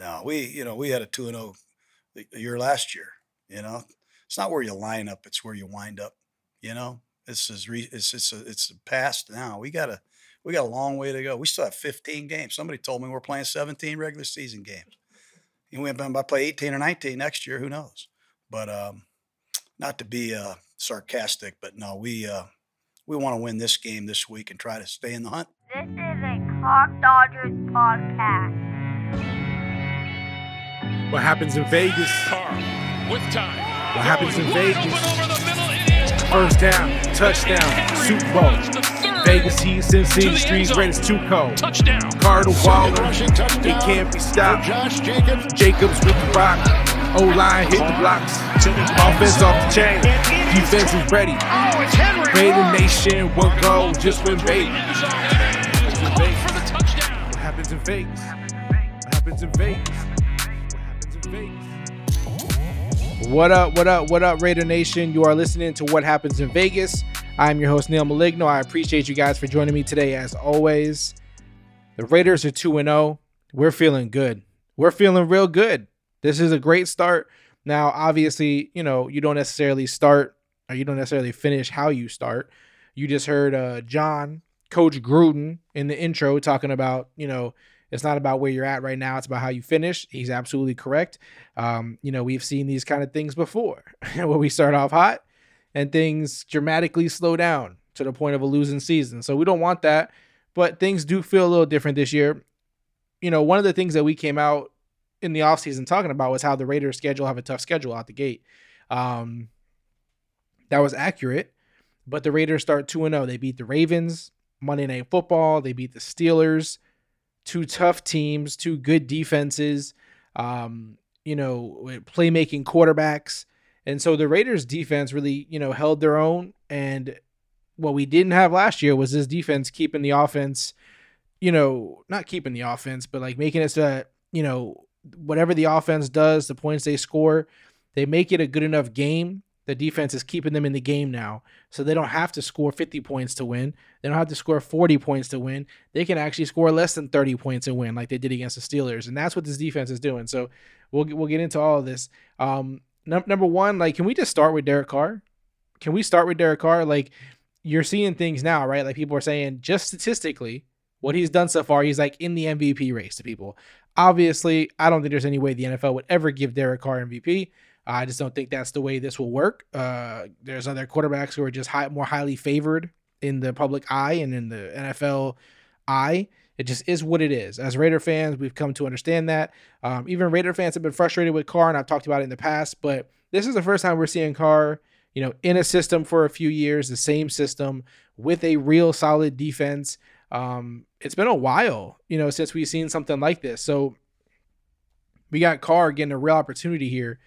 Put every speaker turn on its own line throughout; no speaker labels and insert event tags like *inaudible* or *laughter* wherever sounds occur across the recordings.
No, we you know we had a two and zero year last year. You know, it's not where you line up; it's where you wind up. You know, this is re, it's it's a, it's past now. We got a we got a long way to go. We still have 15 games. Somebody told me we're playing 17 regular season games. And we might play 18 or 19 next year. Who knows? But um, not to be uh, sarcastic, but no, we uh, we want to win this game this week and try to stay in the hunt.
This is a Clock Dodgers podcast.
What happens in Vegas?
With time.
What happens in Vegas? First down, touchdown, Super Bowl. Vegas Heat, Sin City Streets, greatest two code.
Touchdown.
Carr to Waller, it can't be stopped.
Josh Jacobs.
Jacobs with the rock. O line hit the blocks. Offense off the chain. Defense is ready.
Oh.
Raider Nation, one goal, just win Vegas.
for the touchdown.
What happens in Vegas? What happens in Vegas? What up, what up, what up, Raider Nation? You are listening to What Happens in Vegas. I'm your host, Neil Maligno. I appreciate you guys for joining me today, as always. The Raiders are 2 0. We're feeling good. We're feeling real good. This is a great start. Now, obviously, you know, you don't necessarily start or you don't necessarily finish how you start. You just heard uh, Jon, Coach Gruden, in the intro talking about, you know, it's not about where you're at right now. It's about how you finish. He's absolutely correct. Um, you know, we've seen these kind of things before *laughs* where we start off hot and things dramatically slow down to the point of a losing season. So we don't want that. But things do feel a little different this year. You know, one of the things that we came out in the offseason talking about was how the Raiders schedule have a tough schedule out the gate. Um, that was accurate. But the Raiders start 2 0. They beat the Ravens, Monday Night Football. They beat the Steelers two tough teams, two good defenses, um, you know, playmaking quarterbacks. And so the Raiders defense really, you know, held their own. And what we didn't have last year was this defense keeping the offense, you know, not keeping the offense, but like making it so that, you know, whatever the offense does, the points they score, they make it a good enough game the defense is keeping them in the game now. So they don't have to score 50 points to win. They don't have to score 40 points to win. They can actually score less than 30 points and win like they did against the Steelers. And that's what this defense is doing. So we'll we'll get into all of this. Um num- number 1, like can we just start with Derek Carr? Can we start with Derek Carr? Like you're seeing things now, right? Like people are saying just statistically what he's done so far, he's like in the MVP race to people. Obviously, I don't think there's any way the NFL would ever give Derek Carr MVP. I just don't think that's the way this will work. Uh, there's other quarterbacks who are just high, more highly favored in the public eye and in the NFL eye. It just is what it is. As Raider fans, we've come to understand that. Um, even Raider fans have been frustrated with Carr, and I've talked about it in the past. But this is the first time we're seeing Carr, you know, in a system for a few years, the same system with a real solid defense. Um, it's been a while, you know, since we've seen something like this. So we got Carr getting a real opportunity here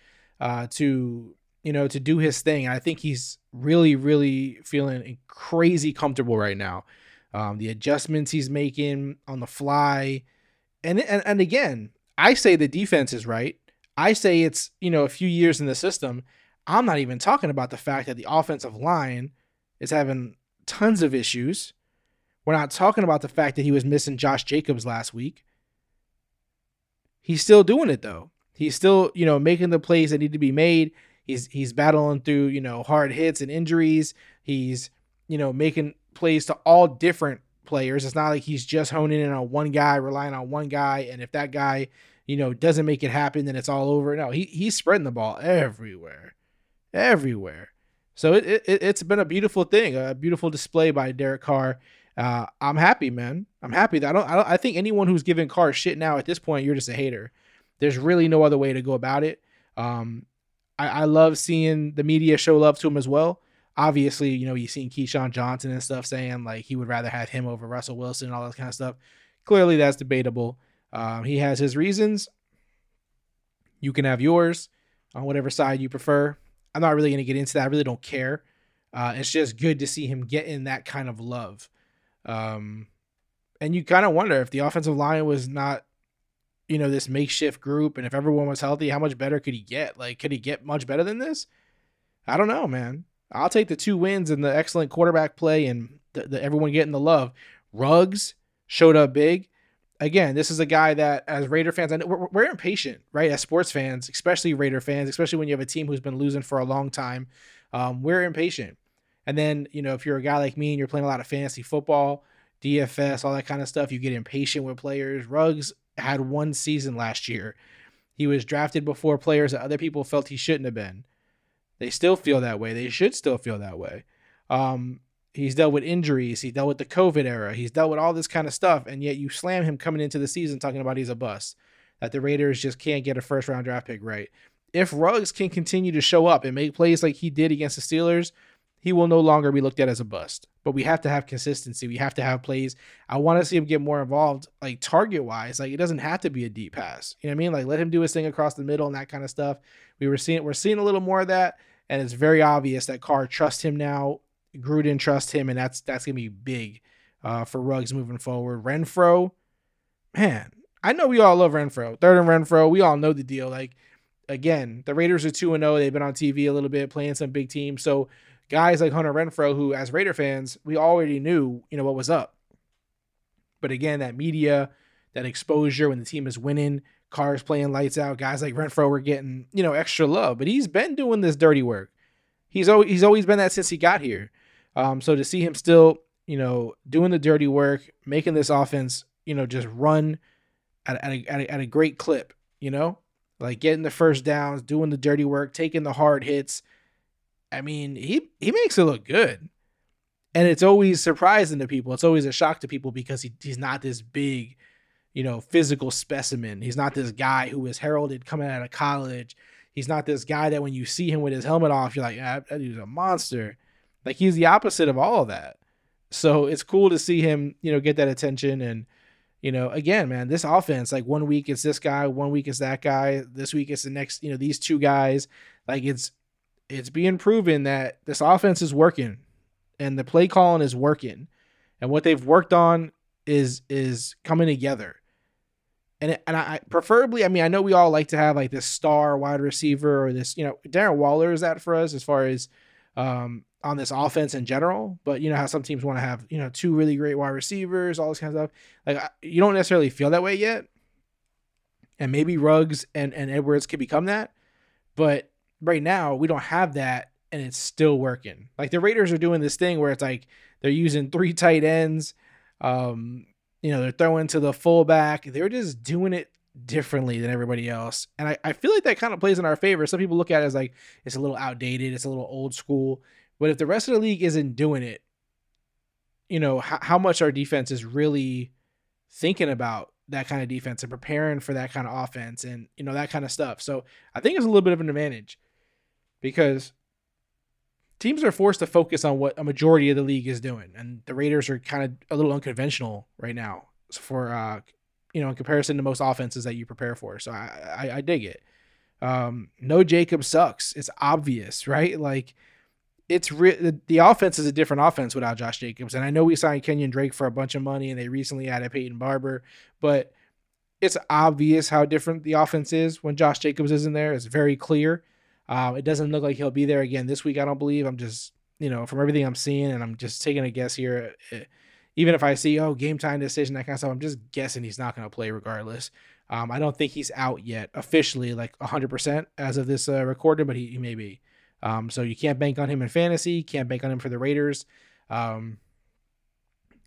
uh, to you know to do his thing. I think he's really, really feeling crazy comfortable right now. Um, the adjustments he's making on the fly, and and and again, I say the defense is right. I say it's you know a few years in the system. I'm not even talking about the fact that the offensive line is having tons of issues. We're not talking about the fact that he was missing Josh Jacobs last week. He's still doing it though. He's still, you know, making the plays that need to be made. He's he's battling through, you know, hard hits and injuries. He's, you know, making plays to all different players. It's not like he's just honing in on one guy, relying on one guy, and if that guy, you know, doesn't make it happen, then it's all over. No, he he's spreading the ball everywhere, everywhere. So it, it it's been a beautiful thing, a beautiful display by Derek Carr. Uh, I'm happy, man. I'm happy that I don't, I don't. I think anyone who's giving Carr shit now at this point, you're just a hater. There's really no other way to go about it. Um, I, I love seeing the media show love to him as well. Obviously, you know, you've seen Keyshawn Johnson and stuff saying like he would rather have him over Russell Wilson and all that kind of stuff. Clearly, that's debatable. Um, he has his reasons. You can have yours on whatever side you prefer. I'm not really going to get into that. I really don't care. Uh, it's just good to see him getting that kind of love. Um, and you kind of wonder if the offensive line was not you know, this makeshift group. And if everyone was healthy, how much better could he get? Like, could he get much better than this? I don't know, man. I'll take the two wins and the excellent quarterback play and the, the everyone getting the love. Ruggs showed up big. again, this is a guy that, as Raider fans, I know we're, we're impatient, right? As sports fans, especially Raider fans, especially when you have a team who's been losing for a long time, um, we're impatient. And then, you know, if you're a guy like me and you're playing a lot of fantasy football, DFS, all that kind of stuff, you get impatient with players. Ruggs had one season last year. He was drafted before players that other people felt he shouldn't have been. They still feel that way. They should still feel that way. Um, he's dealt with injuries. He dealt with the COVID era. He's dealt with all this kind of stuff. And yet you slam him coming into the season talking about he's a bust, that the Raiders just can't get a first round draft pick right. If Ruggs can continue to show up and make plays like he did against the Steelers, he will no longer be looked at as a bust. But we have to have consistency. We have to have plays. I want to see him get more involved, like target wise. Like it doesn't have to be a deep pass. You know what I mean? Like let him do his thing across the middle and that kind of stuff. We were seeing we're seeing a little more of that, and it's very obvious that Carr trusts him now. Gruden trusts him, and that's that's gonna be big uh, for Ruggs moving forward. Renfrow, man, I know we all love Renfrow. Third and Renfrow, we all know the deal. Like again, the Raiders are two and zero. They've been on TV a little bit, playing some big teams. So guys like Hunter Renfrow, who as Raider fans, we already knew, you know, what was up. But again, that media, that exposure when the team is winning, Carr's playing lights out, guys like Renfrow were getting, you know, extra love. But he's been doing this dirty work. He's always he's always been that since he got here. Um, so to see him still, you know, doing the dirty work, making this offense, you know, just run at, at, a, at, a, at a great clip, you know, like getting the first downs, doing the dirty work, taking the hard hits, I mean, he he makes it look good. And it's always surprising to people. It's always a shock to people because he, he's not this big, you know, physical specimen. He's not this guy who is heralded coming out of college. He's not this guy that when you see him with his helmet off, you're like, ah, that dude's a monster. Like he's the opposite of all of that. So it's cool to see him, you know, get that attention. And, you know, again, man, this offense, like one week it's this guy, one week it's that guy, this week it's the next, you know, these two guys. Like it's it's being proven that this offense is working and the play calling is working. And what they've worked on is is coming together. And and I preferably I mean I know we all like to have like this star wide receiver or this you know Darren Waller is that for us as far as um on this offense in general. But you know how some teams want to have you know two really great wide receivers all this kind of stuff. Like you don't necessarily feel that way yet. And maybe Ruggs and and Edwards could become that. But right now we don't have that and it's still working. Like the Raiders are doing this thing where it's like they're using three tight ends. Um, you know, they're throwing to the fullback. They're just doing it differently than everybody else. And I, I feel like that kind of plays in our favor. Some people look at it as like it's a little outdated, it's a little old school. But if the rest of the league isn't doing it, you know, how, how much our defense is really thinking about that kind of defense and preparing for that kind of offense and, you know, that kind of stuff. So I think it's a little bit of an advantage because teams are forced to focus on what a majority of the league is doing, and the Raiders are kind of a little unconventional right now for uh, you know in comparison to most offenses that you prepare for. So I I, I dig it. Um, no Jacob sucks. It's obvious, right? Like it's re- the, the offense is a different offense without Josh Jacobs. And I know we signed Kenyon Drake for a bunch of money, and they recently added Peyton Barber, but it's obvious how different the offense is when Josh Jacobs is in there. It's very clear. Um, it doesn't look like he'll be there again this week. I don't believe. I'm just, you know, from everything I'm seeing, and I'm just taking a guess here. It, eh, even if I see, oh, game time decision, that kind of stuff, I'm just guessing he's not going to play regardless. Um, I don't think he's out yet officially, like 100% as of this uh, recording, but he, he may be. Um, so you can't bank on him in fantasy. Can't bank on him for the Raiders. Um,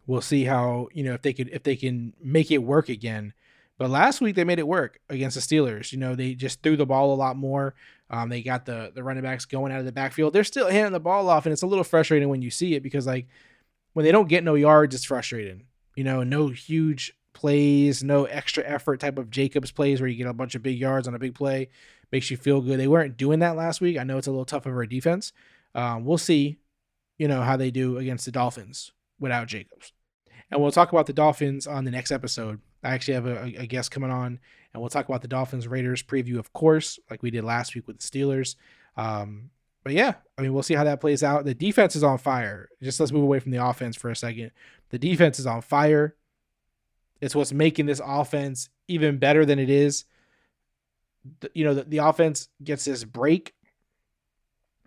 we'll see how you know if they could if they can make it work again. But last week they made it work against the Steelers. You know, they just threw the ball a lot more. Um, they got the the running backs going out of the backfield. They're still handing the ball off, and it's a little frustrating when you see it because like when they don't get no yards, it's frustrating. You know, no huge plays, no extra effort type of Jacobs plays where you get a bunch of big yards on a big play, makes you feel good. They weren't doing that last week. I know it's a little tough of our defense. Um, we'll see, you know, how they do against the Dolphins without Jacobs. And we'll talk about the Dolphins on the next episode. I actually have a, a guest coming on, and we'll talk about the Dolphins Raiders preview, of course, like we did last week with the Steelers. Um, but yeah, I mean, we'll see how that plays out. The defense is on fire. Just let's move away from the offense for a second. The defense is on fire. It's what's making this offense even better than it is. The, you know, the, the offense gets this break.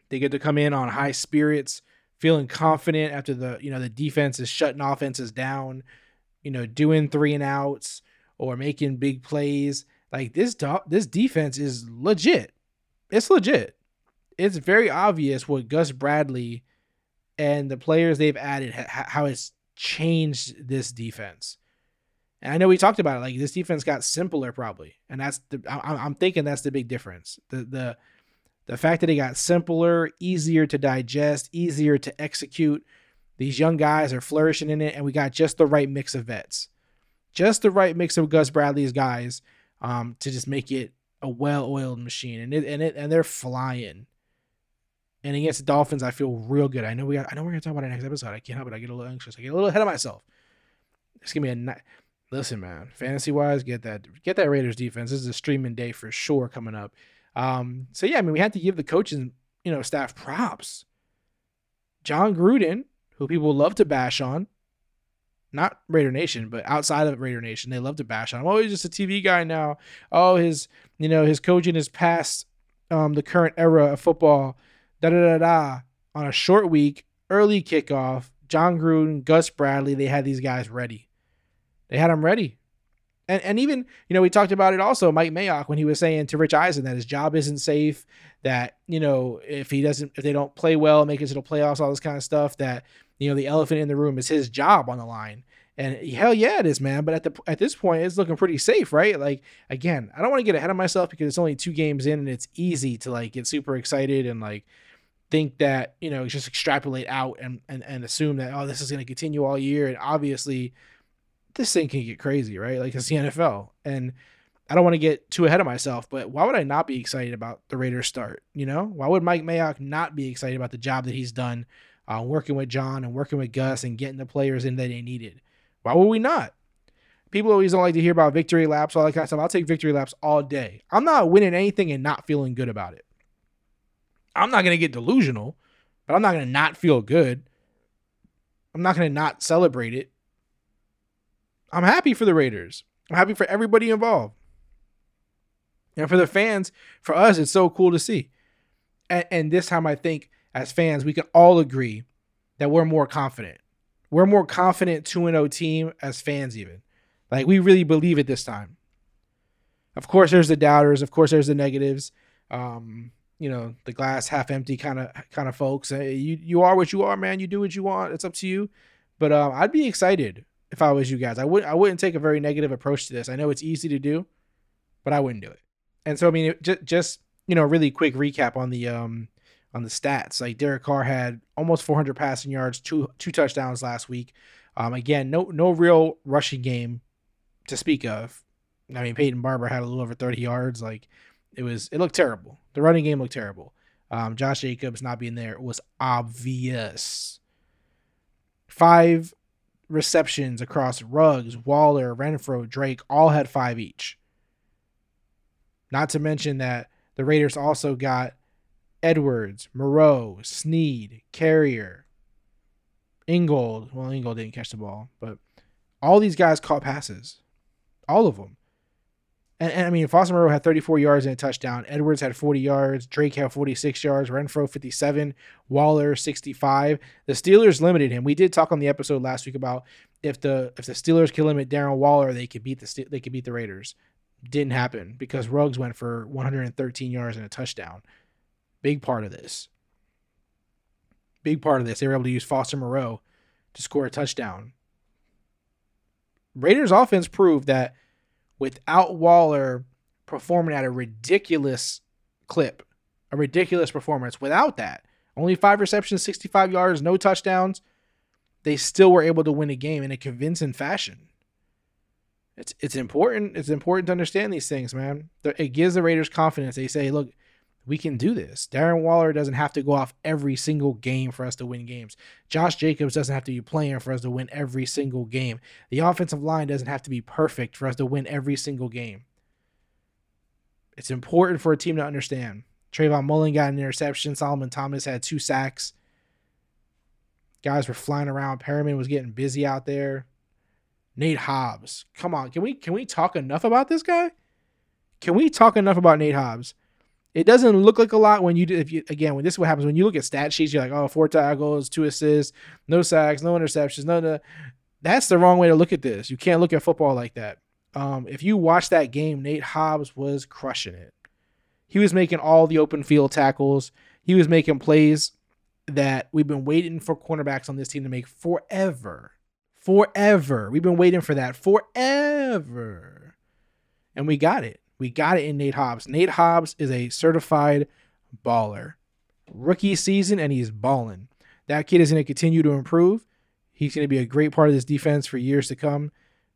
They get to come in on high spirits, feeling confident after the you know the defense is shutting offenses down you know, doing three and outs, or making big plays. Like this, this defense is legit. It's legit. It's very obvious what Gus Bradley and the players they've added ha- how it's changed this defense. And I know we talked about it. Like this defense got simpler, probably, and that's the. I, I'm thinking that's the big difference. The the the fact that it got simpler, easier to digest, easier to execute. These young guys are flourishing in it, and we got just the right mix of vets, just the right mix of Gus Bradley's guys, um, to just make it a well-oiled machine. And it and it and they're flying. And against the Dolphins, I feel real good. I know we got, I know we're gonna talk about it next episode. I can't help it. I get a little anxious. I get a little ahead of myself. It's gonna be a night. Listen, man, fantasy wise, get that get that Raiders defense. This is a streaming day for sure coming up. Um, so yeah, I mean, we had to give the coaches, you know, staff props. Jon Gruden, who people love to bash on, not Raider Nation, but outside of Raider Nation, they love to bash on. Him. Oh, he's just a TV guy now. Oh, his, you know, his coaching is past um, the current era of football. Da da da da. On a short week, early kickoff, Jon Gruden, Gus Bradley, they had these guys ready. They had them ready. And, and even, you know, we talked about it also, Mike Mayock, when he was saying to Rich Eisen that his job isn't safe, that, you know, if he doesn't, if they don't play well, make it to the playoffs, all this kind of stuff, that, you know, the elephant in the room is his job on the line. And hell yeah, it is, man. But at the at this point, it's looking pretty safe, right? Like again, I don't want to get ahead of myself because it's only two games in, and it's easy to like get super excited and like think that you know just extrapolate out and and, and assume that oh this is going to continue all year. And obviously, this thing can get crazy, right? Like it's the NFL, and I don't want to get too ahead of myself, but why would I not be excited about the Raiders start? You know, why would Mike Mayock not be excited about the job that he's done, uh, working with Jon and working with Gus and getting the players in that they needed? Why would we not? People always don't like to hear about victory laps, all that kind of stuff. I'll take victory laps all day. I'm not winning anything and not feeling good about it. I'm not going to get delusional, but I'm not going to not feel good. I'm not going to not celebrate it. I'm happy for the Raiders. I'm happy for everybody involved. And for the fans, for us, it's so cool to see. And, and this time, I think as fans, we can all agree that we're more confident we're more confident 2 0 team as fans, even. Like, we really believe it this time. Of course, there's the doubters. Of course, there's the negatives. Um, you know, the glass half empty kind of kind of folks. Uh, you you are what you are, man. You do what you want. It's up to you. But um, I'd be excited if I was you guys. I would I wouldn't take a very negative approach to this. I know it's easy to do, but I wouldn't do it. And so I mean, just just you know, really quick recap on the um on the stats. Like Derek Carr had almost 400 passing yards, two two touchdowns last week. Um, again, no no real rushing game to speak of. I mean, Peyton Barber had a little over 30 yards. Like it was, it looked terrible. The running game looked terrible. Um, Josh Jacobs not being there was obvious. Five receptions across Ruggs, Waller, Renfrow, Drake all had five each. Not to mention that the Raiders also got Edwards, Moreau, Snead, Carrier, Ingold. Well, Ingold didn't catch the ball, but all these guys caught passes. All of them. And, and I mean, Foster Moreau had 34 yards and a touchdown. Edwards had 40 yards. Drake had 46 yards. Renfrow 57. Waller 65. The Steelers limited him. We did talk on the episode last week about if the if the Steelers can limit Darren Waller, they could beat the they could beat the Raiders. Didn't happen because Ruggs went for 113 yards and a touchdown. Big part of this. Big part of this. They were able to use Foster Moreau to score a touchdown. Raiders offense proved that without Waller performing at a ridiculous clip, a ridiculous performance, without that, only five receptions, 65 yards, no touchdowns, they still were able to win a game in a convincing fashion. It's it's important. It's important to understand these things, man. It gives the Raiders confidence. They say, look, we can do this. Darren Waller doesn't have to go off every single game for us to win games. Josh Jacobs doesn't have to be playing for us to win every single game. The offensive line doesn't have to be perfect for us to win every single game. It's important for a team to understand. Trevon Mullen got an interception. Solomon Thomas had two sacks. Guys were flying around. Perryman was getting busy out there. Nate Hobbs. Come on. Can we can we talk enough about this guy? Can we talk enough about Nate Hobbs? It doesn't look like a lot when you do. If you again, when this is what happens when you look at stat sheets, you're like, oh, four tackles, two assists, no sacks, no interceptions, no, no. That's the wrong way to look at this. You can't look at football like that. Um, if you watch that game, Nate Hobbs was crushing it. He was making all the open field tackles. He was making plays that we've been waiting for cornerbacks on this team to make forever. Forever. We've been waiting for that forever. And we got it. We got it in Nate Hobbs. Nate Hobbs is a certified baller. Rookie season, and he's balling. That kid is going to continue to improve. He's going to be a great part of this defense for years to come.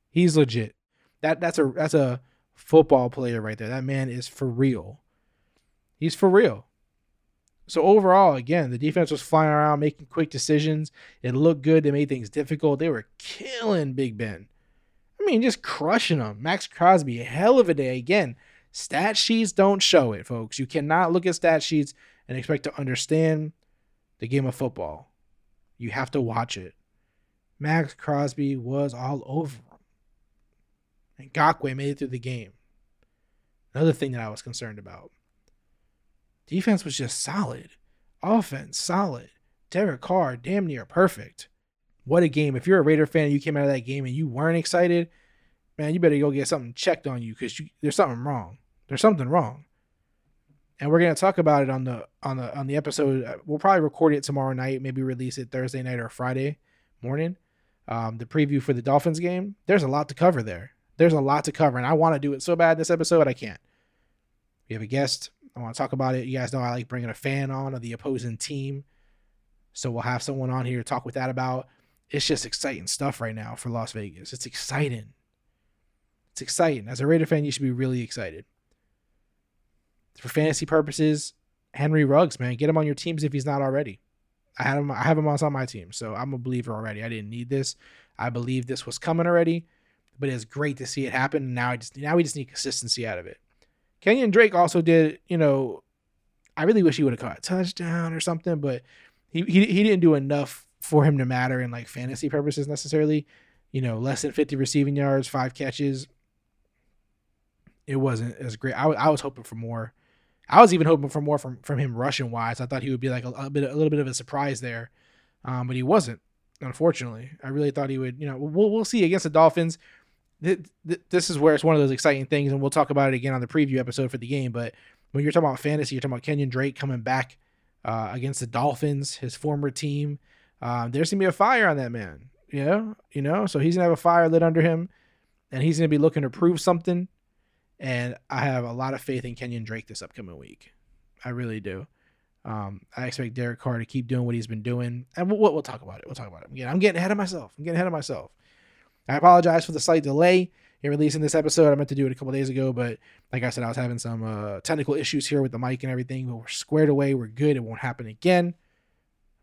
He's legit. That that's a that's a football player right there. That man is for real. He's for real. So overall, again, the defense was flying around, making quick decisions. It looked good. They made things difficult. They were killing Big Ben. I mean, just crushing them. Maxx Crosby, a hell of a day. Again, stat sheets don't show it, folks. You cannot look at stat sheets and expect to understand the game of football. You have to watch it. Maxx Crosby was all over him. And Ngakoue made it through the game. Another thing that I was concerned about. Defense was just solid. Offense, solid. Derek Carr, damn near perfect. What a game. If you're a Raider fan and you came out of that game and you weren't excited, man, you better go get something checked on you because there's something wrong. There's something wrong. And we're gonna talk about it on the on the on the episode. We'll probably record it tomorrow night, maybe release it Thursday night or Friday morning. Um, the preview for the Dolphins game. There's a lot to cover there. There's a lot to cover, and I want to do it so bad this episode. I can't. We have a guest. I want to talk about it. You guys know I like bringing a fan on of the opposing team. So we'll have someone on here to talk with that about. It's just exciting stuff right now for Las Vegas. It's exciting. It's exciting. As a Raider fan, you should be really excited. For fantasy purposes, Henry Ruggs, man, get him on your teams if he's not already. I had him. I have him on my team, so I'm a believer already. I didn't need this. I believe this was coming already, but it's great to see it happen. Now I just now we just need consistency out of it. Kenyon Drake also did, you know, I really wish he would have caught a touchdown or something, but he, he he didn't do enough for him to matter in like fantasy purposes necessarily. You know, less than 50 receiving yards, five catches. It wasn't as great. I, I was hoping for more. I was even hoping for more from from him rushing wise. I thought he would be like a, a bit a little bit of a surprise there, um, but he wasn't. Unfortunately, I really thought he would. You know, we'll we'll see against the Dolphins. This is where it's one of those exciting things, and we'll talk about it again on the preview episode for the game. But when you're talking about fantasy, you're talking about Kenyon Drake coming back uh, against the Dolphins, his former team. Uh, there's gonna be a fire on that man. You know, you know, so he's gonna have a fire lit under him, and he's gonna be looking to prove something. And I have a lot of faith in Kenyon Drake this upcoming week. I really do. Um, I expect Derek Carr to keep doing what he's been doing, and we'll, we'll talk about it. We'll talk about it. Getting, I'm getting ahead of myself. I'm getting ahead of myself. I apologize for the slight delay in releasing this episode. I meant to do it a couple days ago, but like I said, I was having some uh, technical issues here with the mic and everything. But we're squared away. We're good. It won't happen again.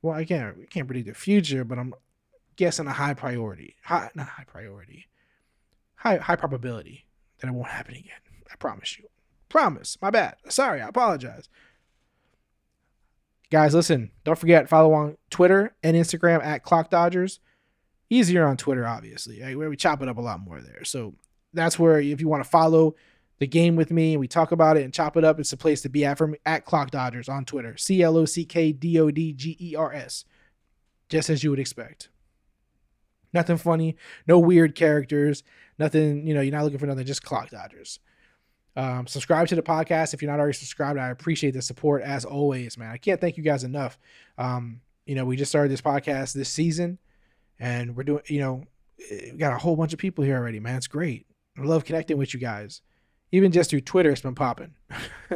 Well, I can't. We can't predict the future, but I'm guessing a high priority. High, not high priority. High high probability that it won't happen again. I promise you. Promise. My bad. Sorry. I apologize. Guys, listen, don't forget, follow on Twitter and Instagram at Clock Dodgers. Easier on Twitter, obviously, right? we chop it up a lot more there. So that's where if you want to follow the game with me and we talk about it and chop it up, it's the place to be at from at Clock Dodgers on Twitter. C L O C K D O D G E R S. Just as you would expect. Nothing funny, no weird characters, nothing, you know, you're not looking for nothing, just Clock Dodgers. Um, subscribe to the podcast if you're not already subscribed. I appreciate the support as always, man. I can't thank you guys enough. Um, you know, we just started this podcast this season, and we're doing, you know, we got a whole bunch of people here already, man. It's great. I love connecting with you guys. Even just through Twitter, it's been popping. *laughs*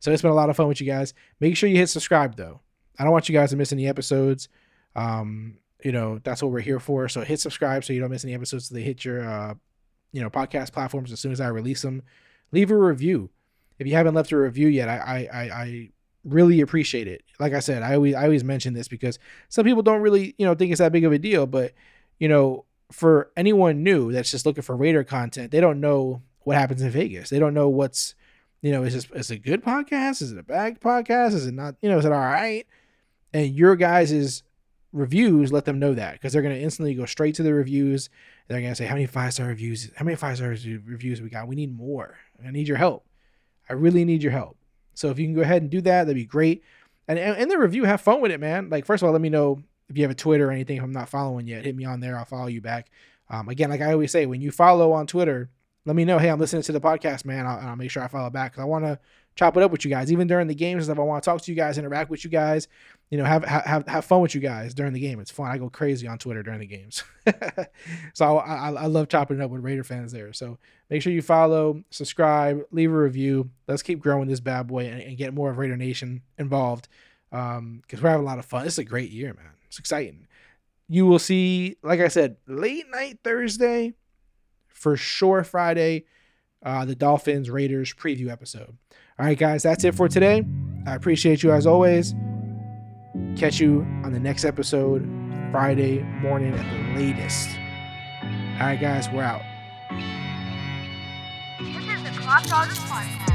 so it's been a lot of fun with you guys. Make sure you hit subscribe though. I don't want you guys to miss any episodes. Um, you know, that's what we're here for. So hit subscribe so you don't miss any episodes. So they hit your, uh, you know, podcast platforms as soon as I release them leave a review. If you haven't left a review yet, I I I really appreciate it. Like I said, I always I always mention this because some people don't really you know think it's that big of a deal, but you know for anyone new that's just looking for Raider content, they don't know what happens in Vegas. They don't know what's you know is this is it a good podcast? Is it a bad podcast? Is it not? You know, is it all right? And your guys' reviews let them know that because they're going to instantly go straight to the reviews. They're going to say, How many five star reviews? How many five star reviews we got? We need more. I need your help. I really need your help. So if you can go ahead and do that, that'd be great. And in the review, have fun with it, man. Like, first of all, let me know if you have a Twitter or anything. If I'm not following yet, hit me on there. I'll follow you back. Um, again, like I always say, when you follow on Twitter, let me know. Hey, I'm listening to the podcast, man. I'll, I'll make sure I follow back because I want to chop it up with you guys, even during the games stuff. I want to talk to you guys, interact with you guys. You know, have have have fun with you guys during the game. It's fun. I go crazy on Twitter during the games, *laughs* so I, I, I love chopping it up with Raider fans there. So make sure you follow, subscribe, leave a review. Let's keep growing this bad boy and, and get more of Raider Nation involved because um, we're having a lot of fun. It's a great year, man. It's exciting. You will see, like I said, late night Thursday, for sure Friday, uh, the Dolphins Raiders preview episode. All right, guys, that's it for today. I appreciate you as always. Catch you on the next episode Friday morning at the latest. All right, guys, we're out.
This is the Clock Podcast.